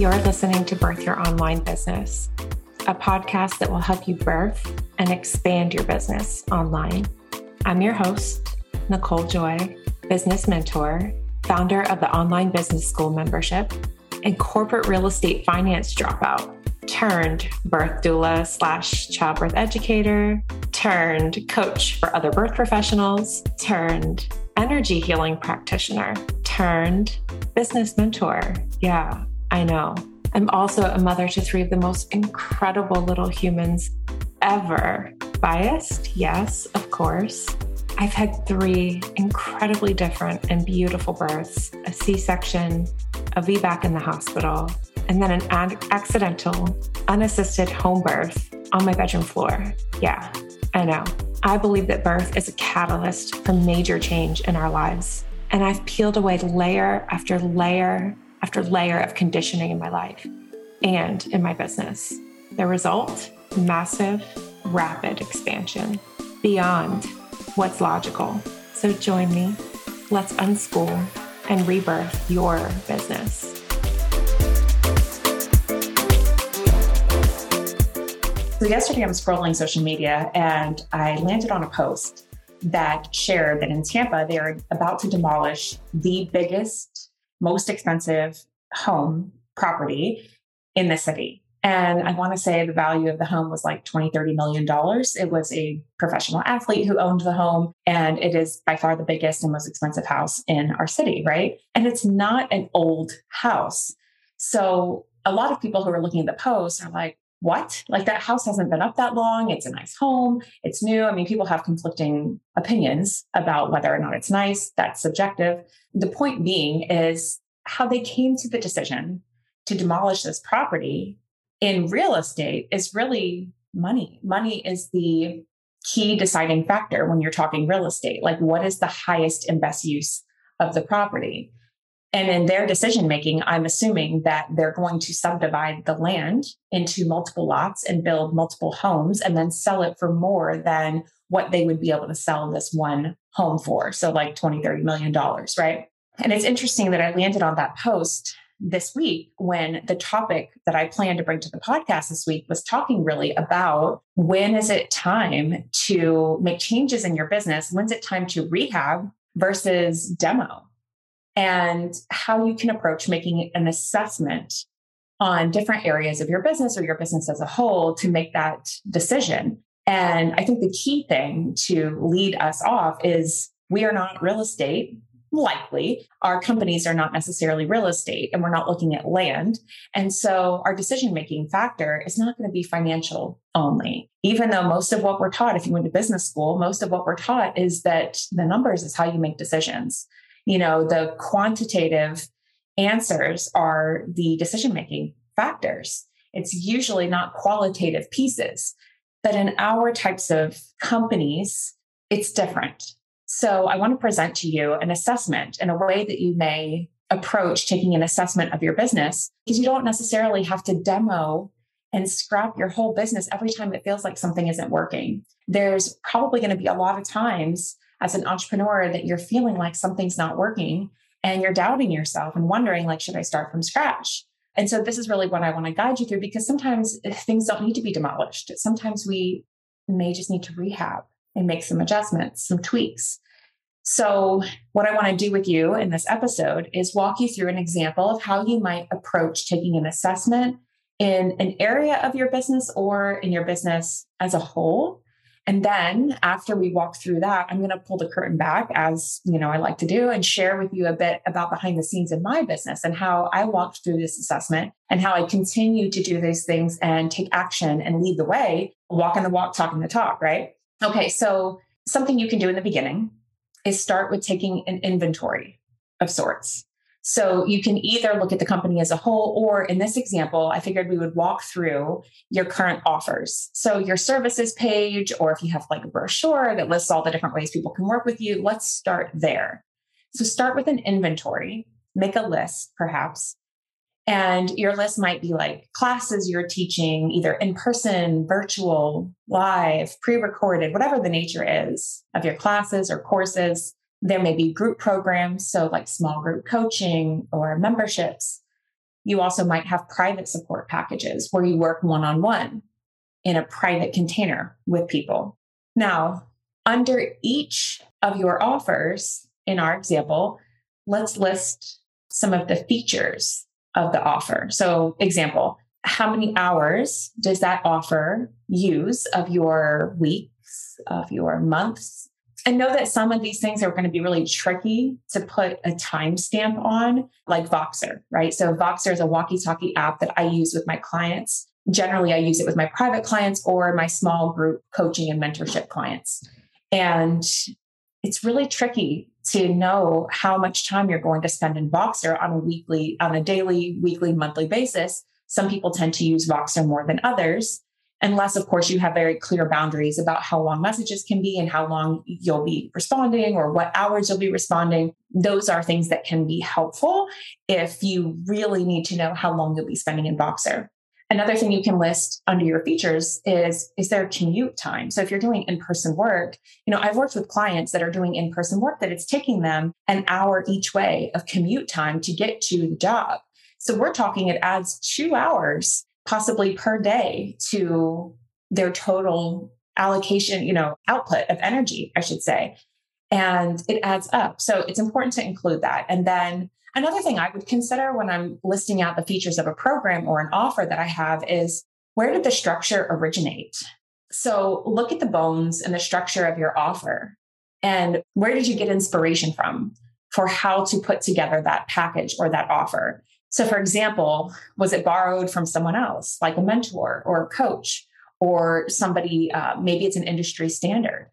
You're listening to Birth Your Online Business, a podcast that will help you birth and expand your business online. I'm your host, Nicole Joy, business mentor, founder of the Online Business School membership, and corporate real estate finance dropout turned birth doula slash childbirth educator, turned coach for other birth professionals, turned energy healing practitioner, turned business mentor. Yeah, I know. I'm also a mother to three of the most incredible little humans ever. Biased? Yes, of course. I've had three incredibly different and beautiful births a C section, a VBAC in the hospital, and then an ad- accidental, unassisted home birth on my bedroom floor. Yeah, I know. I believe that birth is a catalyst for major change in our lives. And I've peeled away layer after layer after layer of conditioning in my life and in my business. The result massive, rapid expansion beyond what's logical. So join me. Let's unschool and rebirth your business. So, yesterday I'm scrolling social media and I landed on a post that shared that in Tampa, they're about to demolish the biggest, most expensive home property in the city. And I want to say the value of the home was like 20, 30 million dollars. It was a professional athlete who owned the home. And it is by far the biggest and most expensive house in our city, right? And it's not an old house. So a lot of people who are looking at the post are like, what? Like that house hasn't been up that long. It's a nice home. It's new. I mean, people have conflicting opinions about whether or not it's nice. That's subjective. The point being is how they came to the decision to demolish this property in real estate is really money. Money is the key deciding factor when you're talking real estate. Like, what is the highest and best use of the property? And in their decision making, I'm assuming that they're going to subdivide the land into multiple lots and build multiple homes and then sell it for more than what they would be able to sell this one home for. So, like 20, 30 million dollars, right? And it's interesting that I landed on that post this week when the topic that I plan to bring to the podcast this week was talking really about when is it time to make changes in your business? When's it time to rehab versus demo? And how you can approach making an assessment on different areas of your business or your business as a whole to make that decision. And I think the key thing to lead us off is we are not real estate. Likely, our companies are not necessarily real estate and we're not looking at land. And so our decision making factor is not going to be financial only. Even though most of what we're taught, if you went to business school, most of what we're taught is that the numbers is how you make decisions you know the quantitative answers are the decision making factors it's usually not qualitative pieces but in our types of companies it's different so i want to present to you an assessment in a way that you may approach taking an assessment of your business because you don't necessarily have to demo and scrap your whole business every time it feels like something isn't working. There's probably going to be a lot of times as an entrepreneur that you're feeling like something's not working and you're doubting yourself and wondering like should i start from scratch? And so this is really what i want to guide you through because sometimes eh, things don't need to be demolished. Sometimes we may just need to rehab and make some adjustments some tweaks. So what i want to do with you in this episode is walk you through an example of how you might approach taking an assessment in an area of your business or in your business as a whole and then after we walk through that, I'm going to pull the curtain back as, you know, I like to do and share with you a bit about behind the scenes in my business and how I walked through this assessment and how I continue to do these things and take action and lead the way, walking the walk, talking the talk, right? Okay. So something you can do in the beginning is start with taking an inventory of sorts. So you can either look at the company as a whole, or in this example, I figured we would walk through your current offers. So your services page, or if you have like a brochure that lists all the different ways people can work with you, let's start there. So start with an inventory, make a list perhaps. And your list might be like classes you're teaching, either in person, virtual, live, pre recorded, whatever the nature is of your classes or courses there may be group programs, so like small group coaching or memberships. You also might have private support packages where you work one on one in a private container with people. Now, under each of your offers, in our example, let's list some of the features of the offer. So, example, how many hours does that offer use of your weeks, of your months? And know that some of these things are going to be really tricky to put a timestamp on, like Voxer, right? So, Voxer is a walkie talkie app that I use with my clients. Generally, I use it with my private clients or my small group coaching and mentorship clients. And it's really tricky to know how much time you're going to spend in Voxer on a weekly, on a daily, weekly, monthly basis. Some people tend to use Voxer more than others, unless, of course, you have very clear boundaries about how long messages can be and how long you'll be responding or what hours you'll be responding. Those are things that can be helpful if you really need to know how long you'll be spending in Voxer Another thing you can list under your features is is there commute time? So if you're doing in-person work, you know, I've worked with clients that are doing in-person work that it's taking them an hour each way of commute time to get to the job. So we're talking it adds 2 hours possibly per day to their total allocation, you know, output of energy, I should say. And it adds up. So it's important to include that. And then Another thing I would consider when I'm listing out the features of a program or an offer that I have is where did the structure originate? So look at the bones and the structure of your offer. And where did you get inspiration from for how to put together that package or that offer? So, for example, was it borrowed from someone else, like a mentor or a coach, or somebody, uh, maybe it's an industry standard?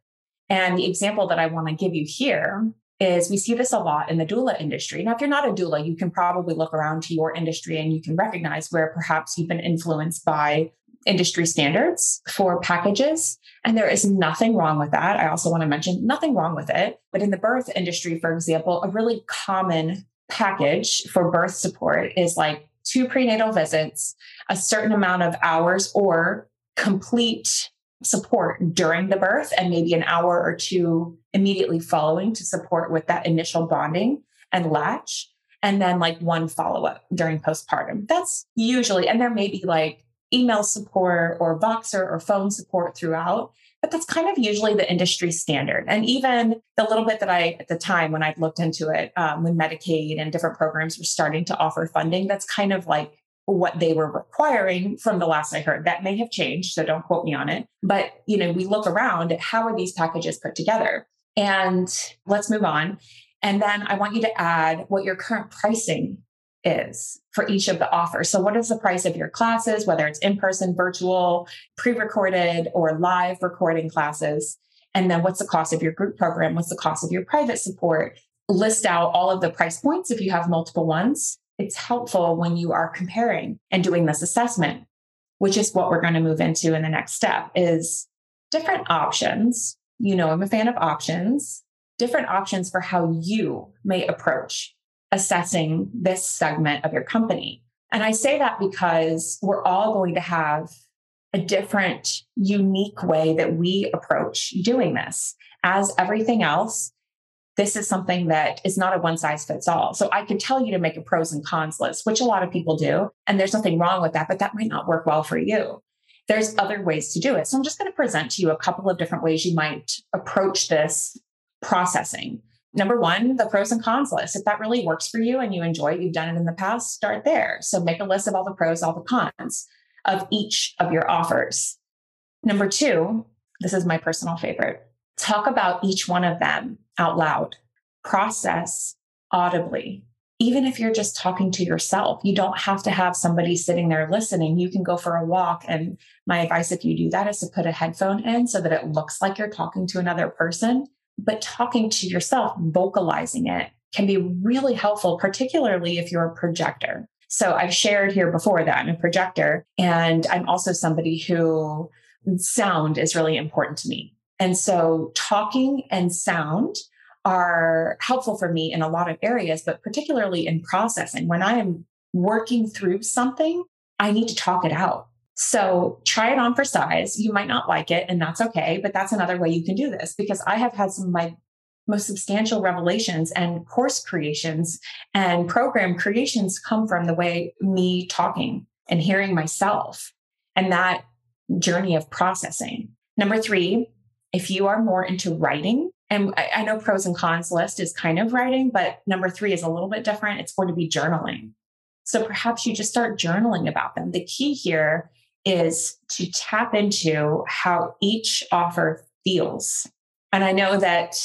And the example that I want to give you here is we see this a lot in the doula industry. Now, if you're not a doula, you can probably look around to your industry and you can recognize where perhaps you've been influenced by industry standards for packages. And there is nothing wrong with that. I also want to mention nothing wrong with it. But in the birth industry, for example, a really common package for birth support is like two prenatal visits, a certain amount of hours, or complete support during the birth and maybe an hour or two immediately following to support with that initial bonding and latch. And then like one follow up during postpartum. That's usually, and there may be like email support or Voxer or phone support throughout, but that's kind of usually the industry standard. And even the little bit that I, at the time when I looked into it, um, when Medicaid and different programs were starting to offer funding, that's kind of like what they were requiring from the last I heard. That may have changed, so don't quote me on it. But, you know, we look around at how are these packages put together? And let's move on. And then I want you to add what your current pricing is for each of the offers. So, what is the price of your classes, whether it's in person, virtual, pre recorded, or live recording classes? And then, what's the cost of your group program? What's the cost of your private support? List out all of the price points if you have multiple ones it's helpful when you are comparing and doing this assessment, which is what we're going to move into in the next step is different options. You know, I'm a fan of options, different options for how you may approach assessing this segment of your company. And I say that because we're all going to have a different, unique way that we approach doing this. As everything else, this is something that is not a one size fits all. So I could tell you to make a pros and cons list, which a lot of people do. And there's nothing wrong with that, but that might not work well for you. There's other ways to do it. So I'm just going to present to you a couple of different ways you might approach this processing. Number one, the pros and cons list. If that really works for you and you enjoy it, you've done it in the past, start there. So make a list of all the pros, all the cons of each of your offers. Number two, this is my personal favorite talk about each one of them out loud, process audibly. Even if you're just talking to yourself, you don't have to have somebody sitting there listening. You can go for a walk. And my advice, if you do that, is to put a headphone in so that it looks like you're talking to another person. But talking to yourself, vocalizing it can be really helpful, particularly if you're a projector. So I've shared here before that I'm a projector, and I'm also somebody who sound is really important to me. And so talking and sound are helpful for me in a lot of areas, but particularly in processing. When I am working through something, I need to talk it out. So try it on for size. You might not like it, and that's okay, but that's another way you can do this because I have had some of my most substantial revelations and course creations and program creations come from the way me talking and hearing myself and that journey of processing. Number three, if you are more into writing, and I, know pros and cons list is kind of writing, but number three is a little bit different. It's going to be journaling. So perhaps you just start journaling about them. The key here is to tap into how each offer feels. And I know that,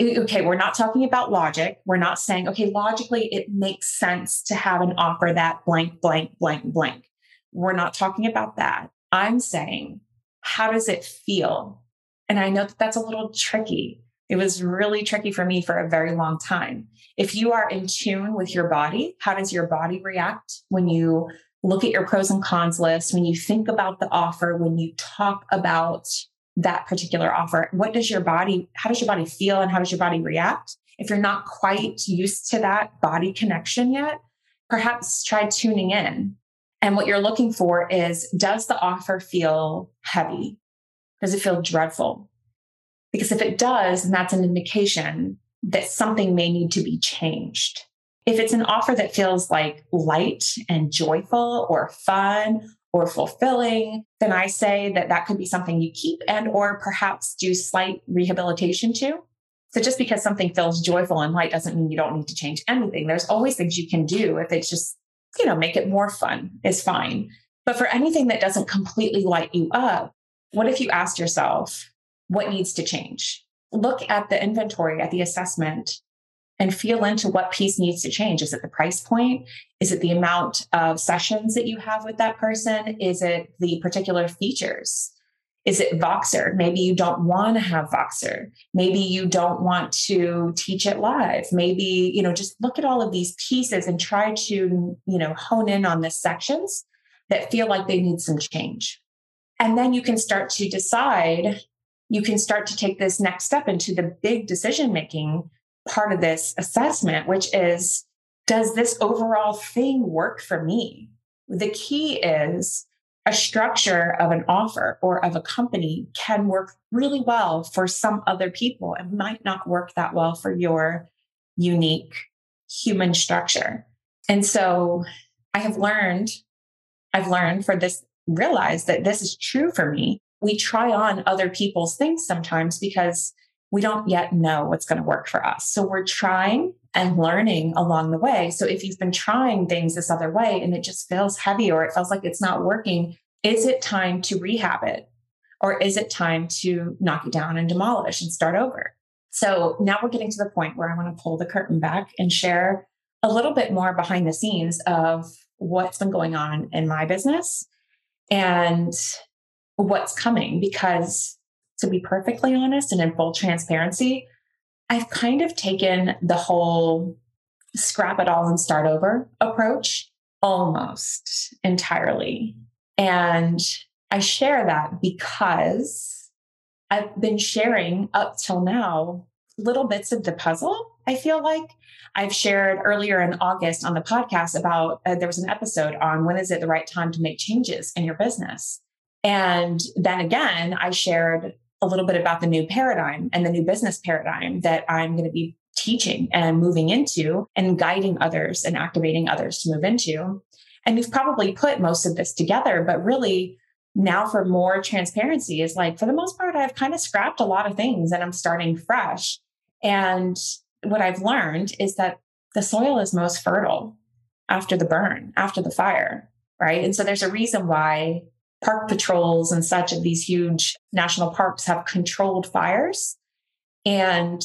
okay, we're not talking about logic. We're not saying, okay, logically, it makes sense to have an offer that blank, blank, blank, blank. We're not talking about that. I'm saying, how does it feel? And I know that that's a little tricky. It was really tricky for me for a very long time. If you are in tune with your body, how does your body react when you look at your pros and cons list, when you think about the offer, when you talk about that particular offer? What does your body, how does your body feel and how does your body react? If you're not quite used to that body connection yet, perhaps try tuning in. And what you're looking for is does the offer feel heavy? Does it feel dreadful? Because if it does, then that's an indication that something may need to be changed. If it's an offer that feels like light and joyful or fun or fulfilling, then I say that that could be something you keep and or perhaps do slight rehabilitation to. So just because something feels joyful and light doesn't mean you don't need to change anything. There's always things you can do if it's just, you know, make it more fun is fine. But for anything that doesn't completely light you up, what if you asked yourself, what needs to change. Look at the inventory, at the assessment, and feel into what piece needs to change. Is it the price point? Is it the amount of sessions that you have with that person? Is it the particular features? Is it Voxer? Maybe you don't want to have Voxer. Maybe you don't want to teach it live. Maybe, you know, just look at all of these pieces and try to, you know, hone in on the sections that feel like they need some change. And then you can start to decide you can start to take this next step into the big decision making part of this assessment, which is does this overall thing work for me? The key is a structure of an offer or of a company can work really well for some other people and might not work that well for your unique human structure. And so I have learned, I've learned for this, realized that this is true for me we try on other people's things sometimes because we don't yet know what's going to work for us. So we're trying and learning along the way. So if you've been trying things this other way and it just feels heavy or it feels like it's not working, is it time to rehab it? Or is it time to knock it down and demolish and start over? So now we're getting to the point where I want to pull the curtain back and share a little bit more behind the scenes of what's been going on in my business and what's coming because to be perfectly honest and in full transparency, I've kind of taken the whole scrap it all and start over approach almost entirely. And I share that because I've been sharing up till now little bits of the puzzle. I feel like I've shared earlier in August on the podcast about uh, there was an episode on when is it the right time to make changes in your business. And then again, I shared a little bit about the new paradigm and the new business paradigm that I'm going to be teaching and moving into and guiding others and activating others to move into. And you've probably put most of this together, but really now for more transparency is like, for the most part, I've kind of scrapped a lot of things and I'm starting fresh. And what I've learned is that the soil is most fertile after the burn, after the fire, right? And so there's a reason why park patrols and such of these huge national parks have controlled fires. And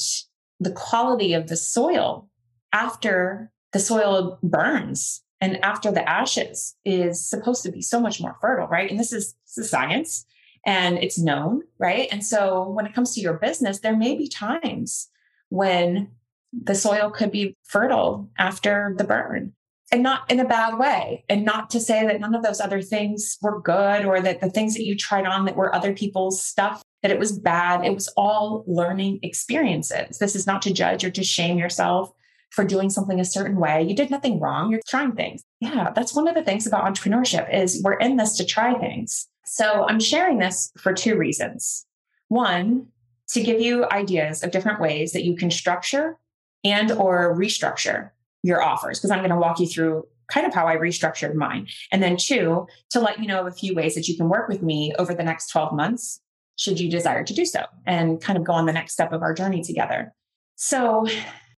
the quality of the soil after the soil burns and after the ashes is supposed to be so much more fertile, right? And this is, this is science and it's known, right? And so when it comes to your business, there may be times when the soil could be fertile after the burn and not in a bad way. And not to say that none of those other things were good or that the things that you tried on that were other people's stuff, that it was bad. It was all learning experiences. This is not to judge or to shame yourself for doing something a certain way. You did nothing wrong. You're trying things. Yeah, that's one of the things about entrepreneurship is we're in this to try things. So I'm sharing this for two reasons. One, to give you ideas of different ways that you can structure and or restructure your offers because I'm going to walk you through kind of how I restructured mine. And then two, to let you know of a few ways that you can work with me over the next 12 months should you desire to do so and kind of go on the next step of our journey together. So,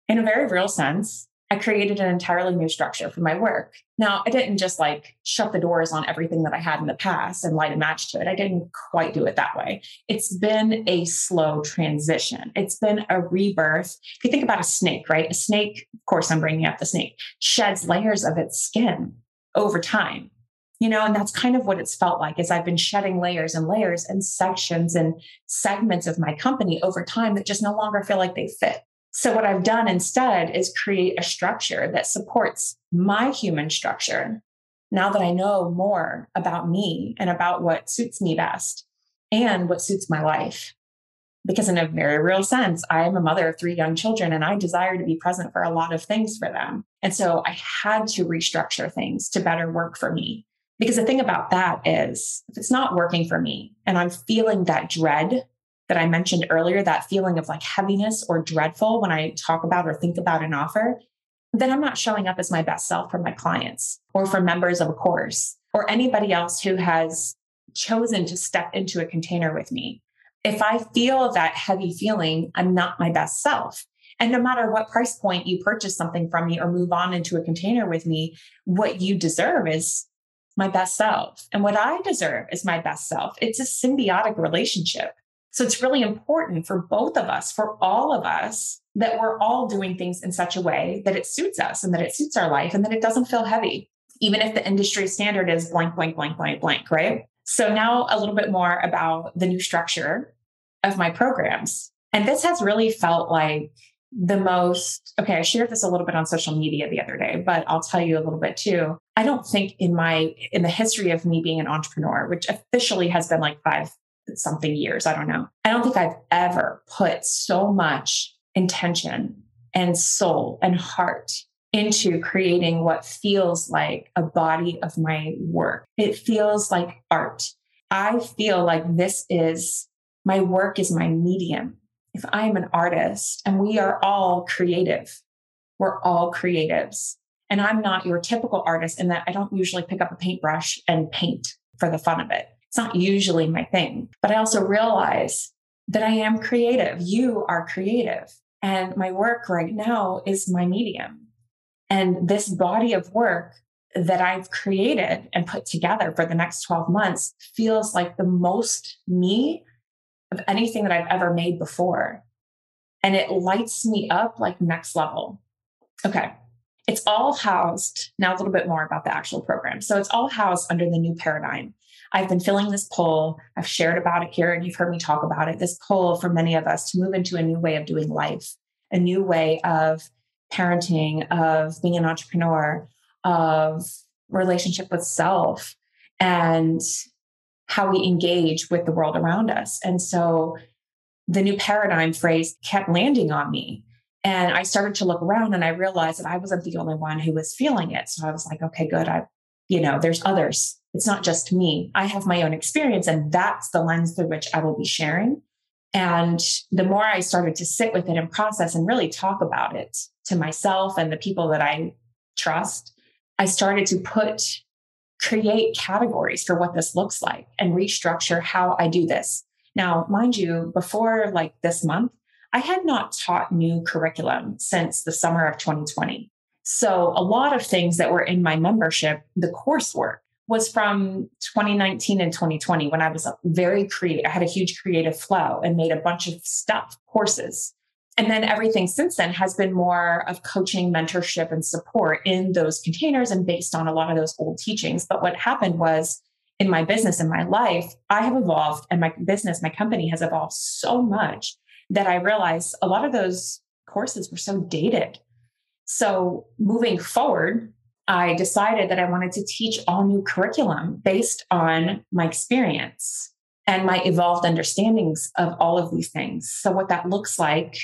in a very real sense, I created an entirely new structure for my work. Now, I didn't just like shut the doors on everything that I had in the past and light a match to it. I didn't quite do it that way. It's been a slow transition. It's been a rebirth. If you think about a snake, right? A snake, of course, I'm bringing up the snake, sheds layers of its skin over time. You know, and that's kind of what it's felt like is I've been shedding layers and layers and sections and segments of my company over time that just no longer feel like they fit. So, what I've done instead is create a structure that supports my human structure. Now that I know more about me and about what suits me best and what suits my life. Because, in a very real sense, I am a mother of three young children and I desire to be present for a lot of things for them. And so I had to restructure things to better work for me. Because the thing about that is, if it's not working for me and I'm feeling that dread that I mentioned earlier, that feeling of like heaviness or dreadful when I talk about or think about an offer, then I'm not showing up as my best self for my clients or for members of a course or anybody else who has chosen to step into a container with me. If I feel that heavy feeling, I'm not my best self. And no matter what price point you purchase something from me or move on into a container with me, what you deserve is my best self. And what I deserve is my best self. It's a symbiotic relationship. So it's really important for both of us, for all of us, that we're all doing things in such a way that it suits us and that it suits our life and that it doesn't feel heavy, even if the industry standard is blank, blank, blank, blank, blank, right? So now a little bit more about the new structure of my programs. And this has really felt like the most okay i shared this a little bit on social media the other day but i'll tell you a little bit too i don't think in my in the history of me being an entrepreneur which officially has been like five something years. I don't know. I don't think I've ever put so much intention and soul and heart into creating what feels like a body of my work. It feels like art. I feel like this is my work is my medium. If I'm an artist and we are all creative, we're all creatives. And I'm not your typical artist in that I don't usually pick up a paintbrush and paint for the fun of it. It's not usually my thing, but I also realize that I am creative. You are creative. And my work right now is my medium. And this body of work that I've created and put together for the next 12 months feels like the most me of anything that I've ever made before. And it lights me up like next level. Okay. It's all housed now, a little bit more about the actual program. So it's all housed under the new paradigm. I've been filling this poll. I've shared about it here and you've heard me talk about it. This poll for many of us to move into a new way of doing life, a new way of parenting, of being an entrepreneur, of relationship with self, and how we engage with the world around us. And so the new paradigm phrase kept landing on me. And I started to look around and I realized that I wasn't the only one who was feeling it. So I was like, okay, good. I, you know, there's others it's not just me. I have my own experience, and that's the lens through which I will be sharing. And the more I started to sit with it and process and really talk about it to myself and the people that I trust, I started to put, create categories for what this looks like and restructure how I do this. Now, mind you, before like this month, I had not taught new curriculum since the summer of 2020. So a lot of things that were in my membership, the coursework, was from 2019 and 2020 when I was very creative. I had a huge creative flow and made a bunch of stuff, courses. And then everything since then has been more of coaching, mentorship, and support in those containers and based on a lot of those old teachings. But what happened was in my business, in my life, I have evolved and my business, my company has evolved so much that I realized a lot of those courses were so dated. So moving forward, I decided that I wanted to teach all new curriculum based on my experience and my evolved understandings of all of these things. So, what that looks like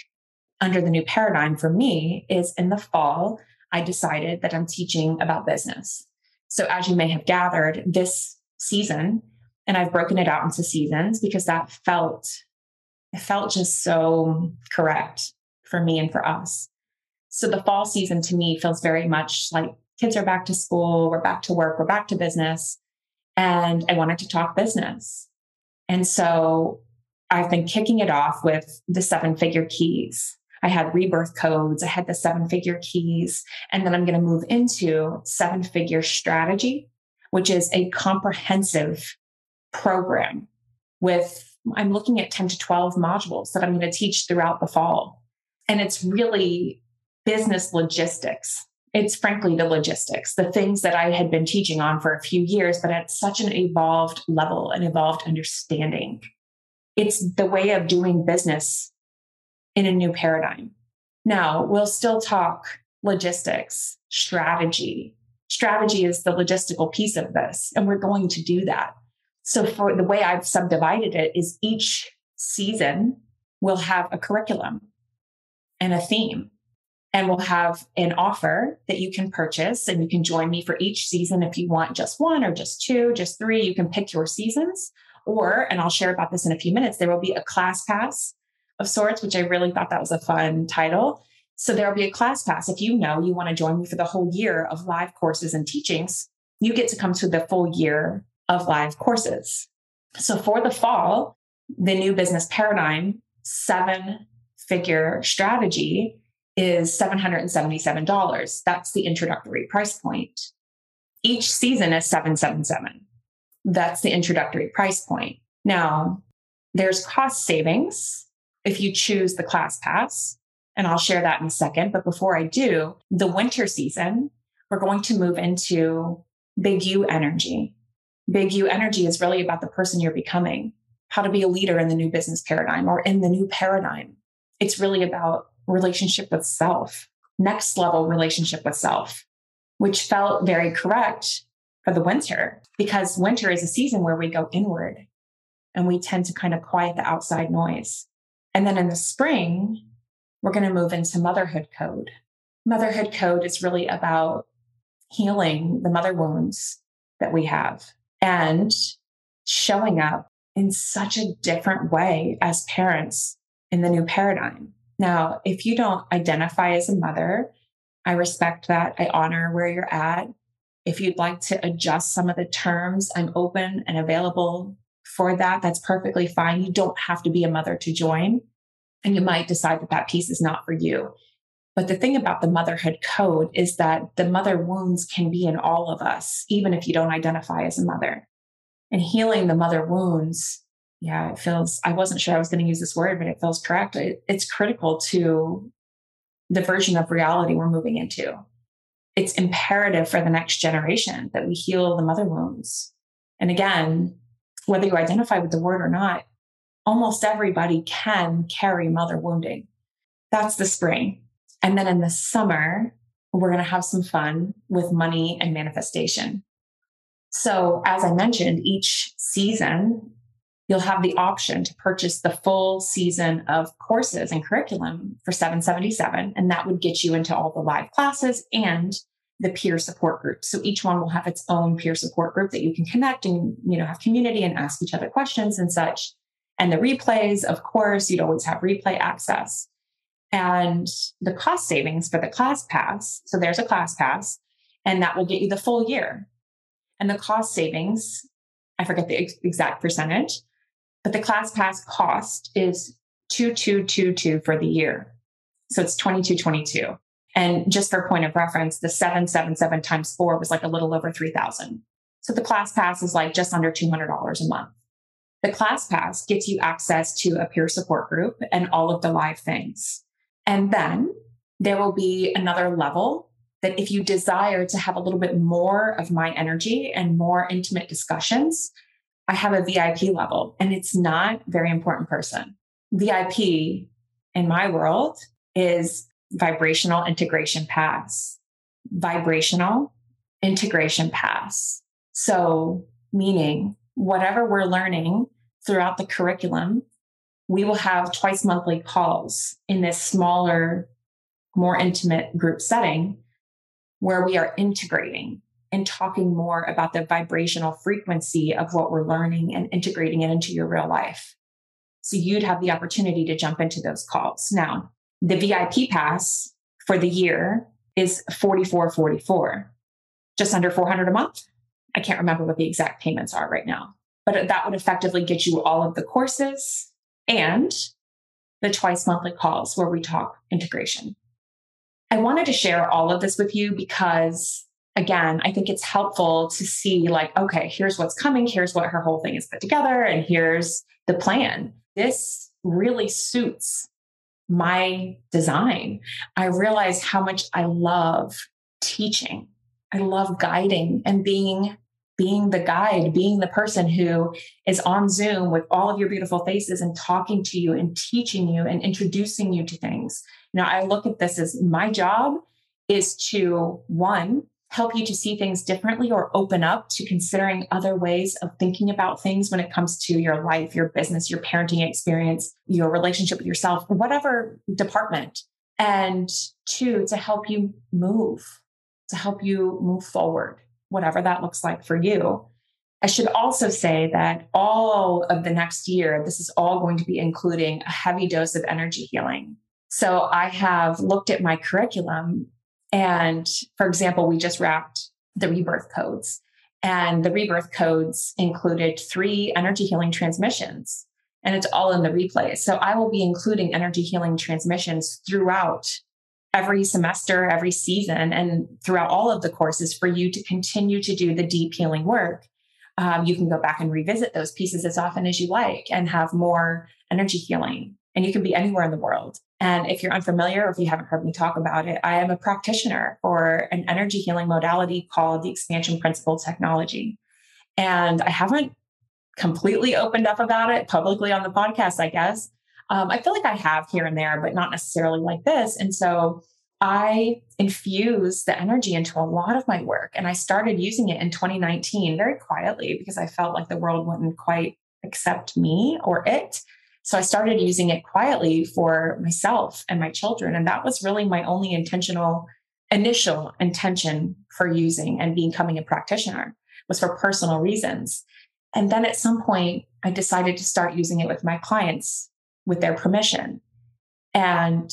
under the new paradigm for me is in the fall, I decided that I'm teaching about business. So, as you may have gathered, this season, and I've broken it out into seasons because that felt it felt just so correct for me and for us. So the fall season to me feels very much like kids are back to school, we're back to work, we're back to business. And I wanted to talk business. And so I've been kicking it off with the seven figure keys. I had rebirth codes, I had the seven figure keys, and then I'm going to move into seven figure strategy, which is a comprehensive program with, I'm looking at 10 to 12 modules that I'm going to teach throughout the fall. And it's really business logistics. It's frankly the logistics, the things that I had been teaching on for a few years, but at such an evolved level, an evolved understanding. It's the way of doing business in a new paradigm. Now, we'll still talk logistics, strategy. Strategy is the logistical piece of this, and we're going to do that. So, for the way I've subdivided it, is each season will have a curriculum and a theme, and we'll have an offer that you can purchase, and you can join me for each season if you want just one or just two, just three. You can pick your seasons. Or, and I'll share about this in a few minutes, there will be a class pass of sorts, which I really thought that was a fun title. So there'll be a class pass. If you know you want to join me for the whole year of live courses and teachings, you get to come to the full year of live courses. So for the fall, the new business paradigm seven figure strategy is $777. That's the introductory price point. Each season is 777. That's the introductory price point. Now, there's cost savings if you choose the class pass. And I'll share that in a second. But before I do, the winter season, we're going to move into big U energy. Big U energy is really about the person you're becoming, how to be a leader in the new business paradigm or in the new paradigm. It's really about relationship with self, next level relationship with self, which felt very correct for the winter because winter is a season where we go inward and we tend to kind of quiet the outside noise. And then in the spring, we're going to move into motherhood code. Motherhood code is really about healing the mother wounds that we have and showing up in such a different way as parents in the new paradigm. Now, if you don't identify as a mother, I respect that. I honor where you're at. If you'd like to adjust some of the terms, I'm open and available for that, that's perfectly fine. You don't have to be a mother to join. And you might decide that that piece is not for you. But the thing about the motherhood code is that the mother wounds can be in all of us, even if you don't identify as a mother. And healing the mother wounds, yeah, it feels, I wasn't sure I was going to use this word, but it feels correct. It, it's critical to the version of reality we're moving into. It's imperative for the next generation that we heal the mother wounds. And again, whether you identify with the word or not, almost everybody can carry mother wounding. That's the spring. And then in the summer, we're going to have some fun with money and manifestation. So, as I mentioned, each season, you'll have the option to purchase the full season of courses and curriculum for 777 and that would get you into all the live classes and the peer support group. So each one will have its own peer support group that you can connect and, you know, have community and ask each other questions and such. And the replays, of course, you'd always have replay access. And the cost savings for the class pass. So there's a class pass, and that will get you the full year. And the cost savings, I forget the ex- exact percentage, but the class pass cost is 2222 for the year. So it's 2222. And just for point of reference, the 777 times four was like a little over 3000. So the class pass is like just under $200 a month. The class pass gets you access to a peer support group and all of the live things. And then there will be another level that if you desire to have a little bit more of my energy and more intimate discussions, I have a VIP level and it's not very important person. VIP in my world is vibrational integration pass. Vibrational integration pass. So, meaning whatever we're learning throughout the curriculum, we will have twice monthly calls in this smaller, more intimate group setting where we are integrating and talking more about the vibrational frequency of what we're learning and integrating it into your real life. So you'd have the opportunity to jump into those calls. Now, the VIP pass for the year is 4444, just under 400 a month. I can't remember what the exact payments are right now, but that would effectively get you all of the courses and the twice monthly calls where we talk integration. I wanted to share all of this with you because again, I think it's helpful to see like, okay, here's what's coming. Here's what her whole thing is put together. And here's the plan. This really suits my design. I realize how much I love teaching. I love guiding and being being the guide, being the person who is on Zoom with all of your beautiful faces and talking to you and teaching you and introducing you to things. You know, I look at this as my job is to one, help you to see things differently or open up to considering other ways of thinking about things when it comes to your life, your business, your parenting experience, your relationship with yourself, whatever department. And two, to help you move, to help you move forward, whatever that looks like for you. I should also say that all of the next year, this is all going to be including a heavy dose of energy healing. So I have looked at my curriculum and for example, we just wrapped the rebirth codes, and the rebirth codes included three energy healing transmissions, and it's all in the replay. So I will be including energy healing transmissions throughout every semester, every season, and throughout all of the courses for you to continue to do the deep healing work. Um, you can go back and revisit those pieces as often as you like and have more energy healing. And you can be anywhere in the world. And if you're unfamiliar or if you haven't heard me talk about it, I am a practitioner for an energy healing modality called the expansion principle technology. And I haven't completely opened up about it publicly on the podcast, I guess. Um, I feel like I have here and there, but not necessarily like this. And so I infuse the energy into a lot of my work. And I started using it in 2019 very quietly because I felt like the world wouldn't quite accept me or it. So I started using it quietly for myself and my children. And that was really my only intentional, initial intention for using and becoming a practitioner was for personal reasons. And then at some point, I decided to start using it with my clients with their permission. And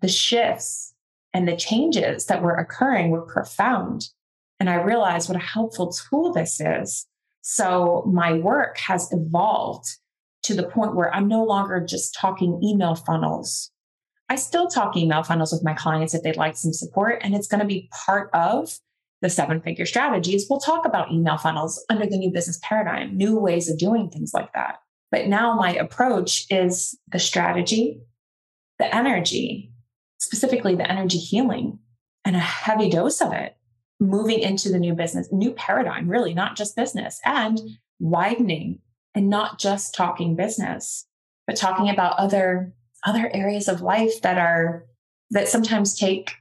the shifts and the changes that were occurring were profound. And I realized what a helpful tool this is. So my work has evolved to the point where I'm no longer just talking email funnels. I still talk email funnels with my clients if they'd like some support, and it's going to be part of the seven figure strategies. We'll talk about email funnels under the new business paradigm, new ways of doing things like that. But now my approach is the strategy, the energy, specifically the energy healing, and a heavy dose of it moving into the new business, new paradigm, really, not just business, and widening and not just talking business, but talking about other other areas of life that are that sometimes take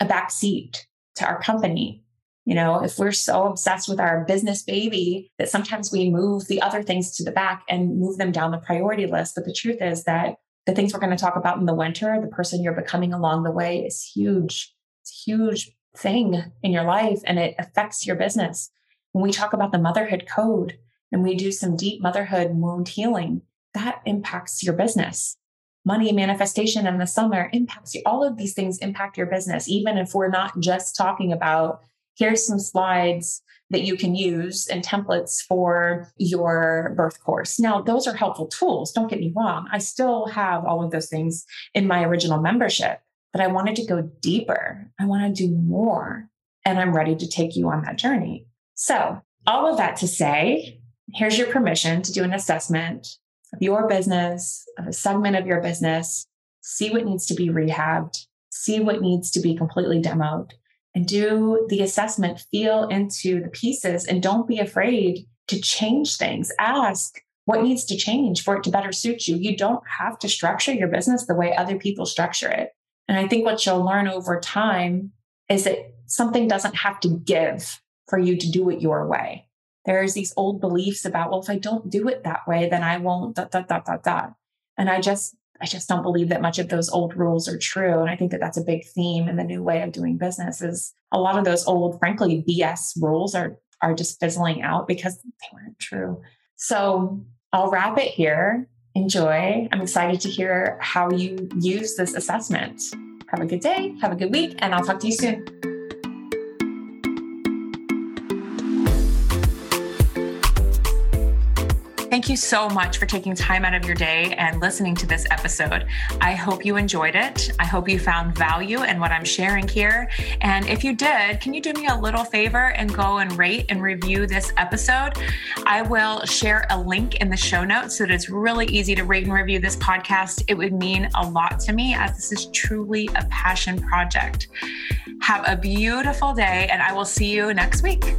a back seat to our company. You know, if we're so obsessed with our business baby that sometimes we move the other things to the back and move them down the priority list. But the truth is that the things we're going to talk about in the winter, the person you're becoming along the way is huge. It's a huge thing in your life and it affects your business. When we talk about the motherhood code, and we do some deep motherhood wound healing, that impacts your business. Money manifestation in the summer impacts you. All of these things impact your business, even if we're not just talking about here's some slides that you can use and templates for your birth course. Now, those are helpful tools. Don't get me wrong. I still have all of those things in my original membership, but I wanted to go deeper. I want to do more, and I'm ready to take you on that journey. So, all of that to say, here's your permission to do an assessment of your business, of a segment of your business, see what needs to be rehabbed, see what needs to be completely demoed, and do the assessment, feel into the pieces, and don't be afraid to change things. Ask what needs to change for it to better suit you. You don't have to structure your business the way other people structure it. And I think what you'll learn over time is that something doesn't have to give for you to do it your way there's these old beliefs about, well, if I don't do it that way, then I won't, dot, dot, dot, dot, dot. And I just, I just don't believe that much of those old rules are true. And I think that that's a big theme in the new way of doing business is a lot of those old, frankly, BS rules are, are just fizzling out because they weren't true. So I'll wrap it here. enjoy. I'm excited to hear how you use this assessment. Have a good day, have a good week, and I'll talk to you soon. Thank you so much for taking time out of your day and listening to this episode. I hope you enjoyed it. I hope you found value in what I'm sharing here. And if you did, can you do me a little favor and go and rate and review this episode? I will share a link in the show notes so that it's really easy to rate and review this podcast. It would mean a lot to me as this is truly a passion project. Have a beautiful day, and I will see you next week.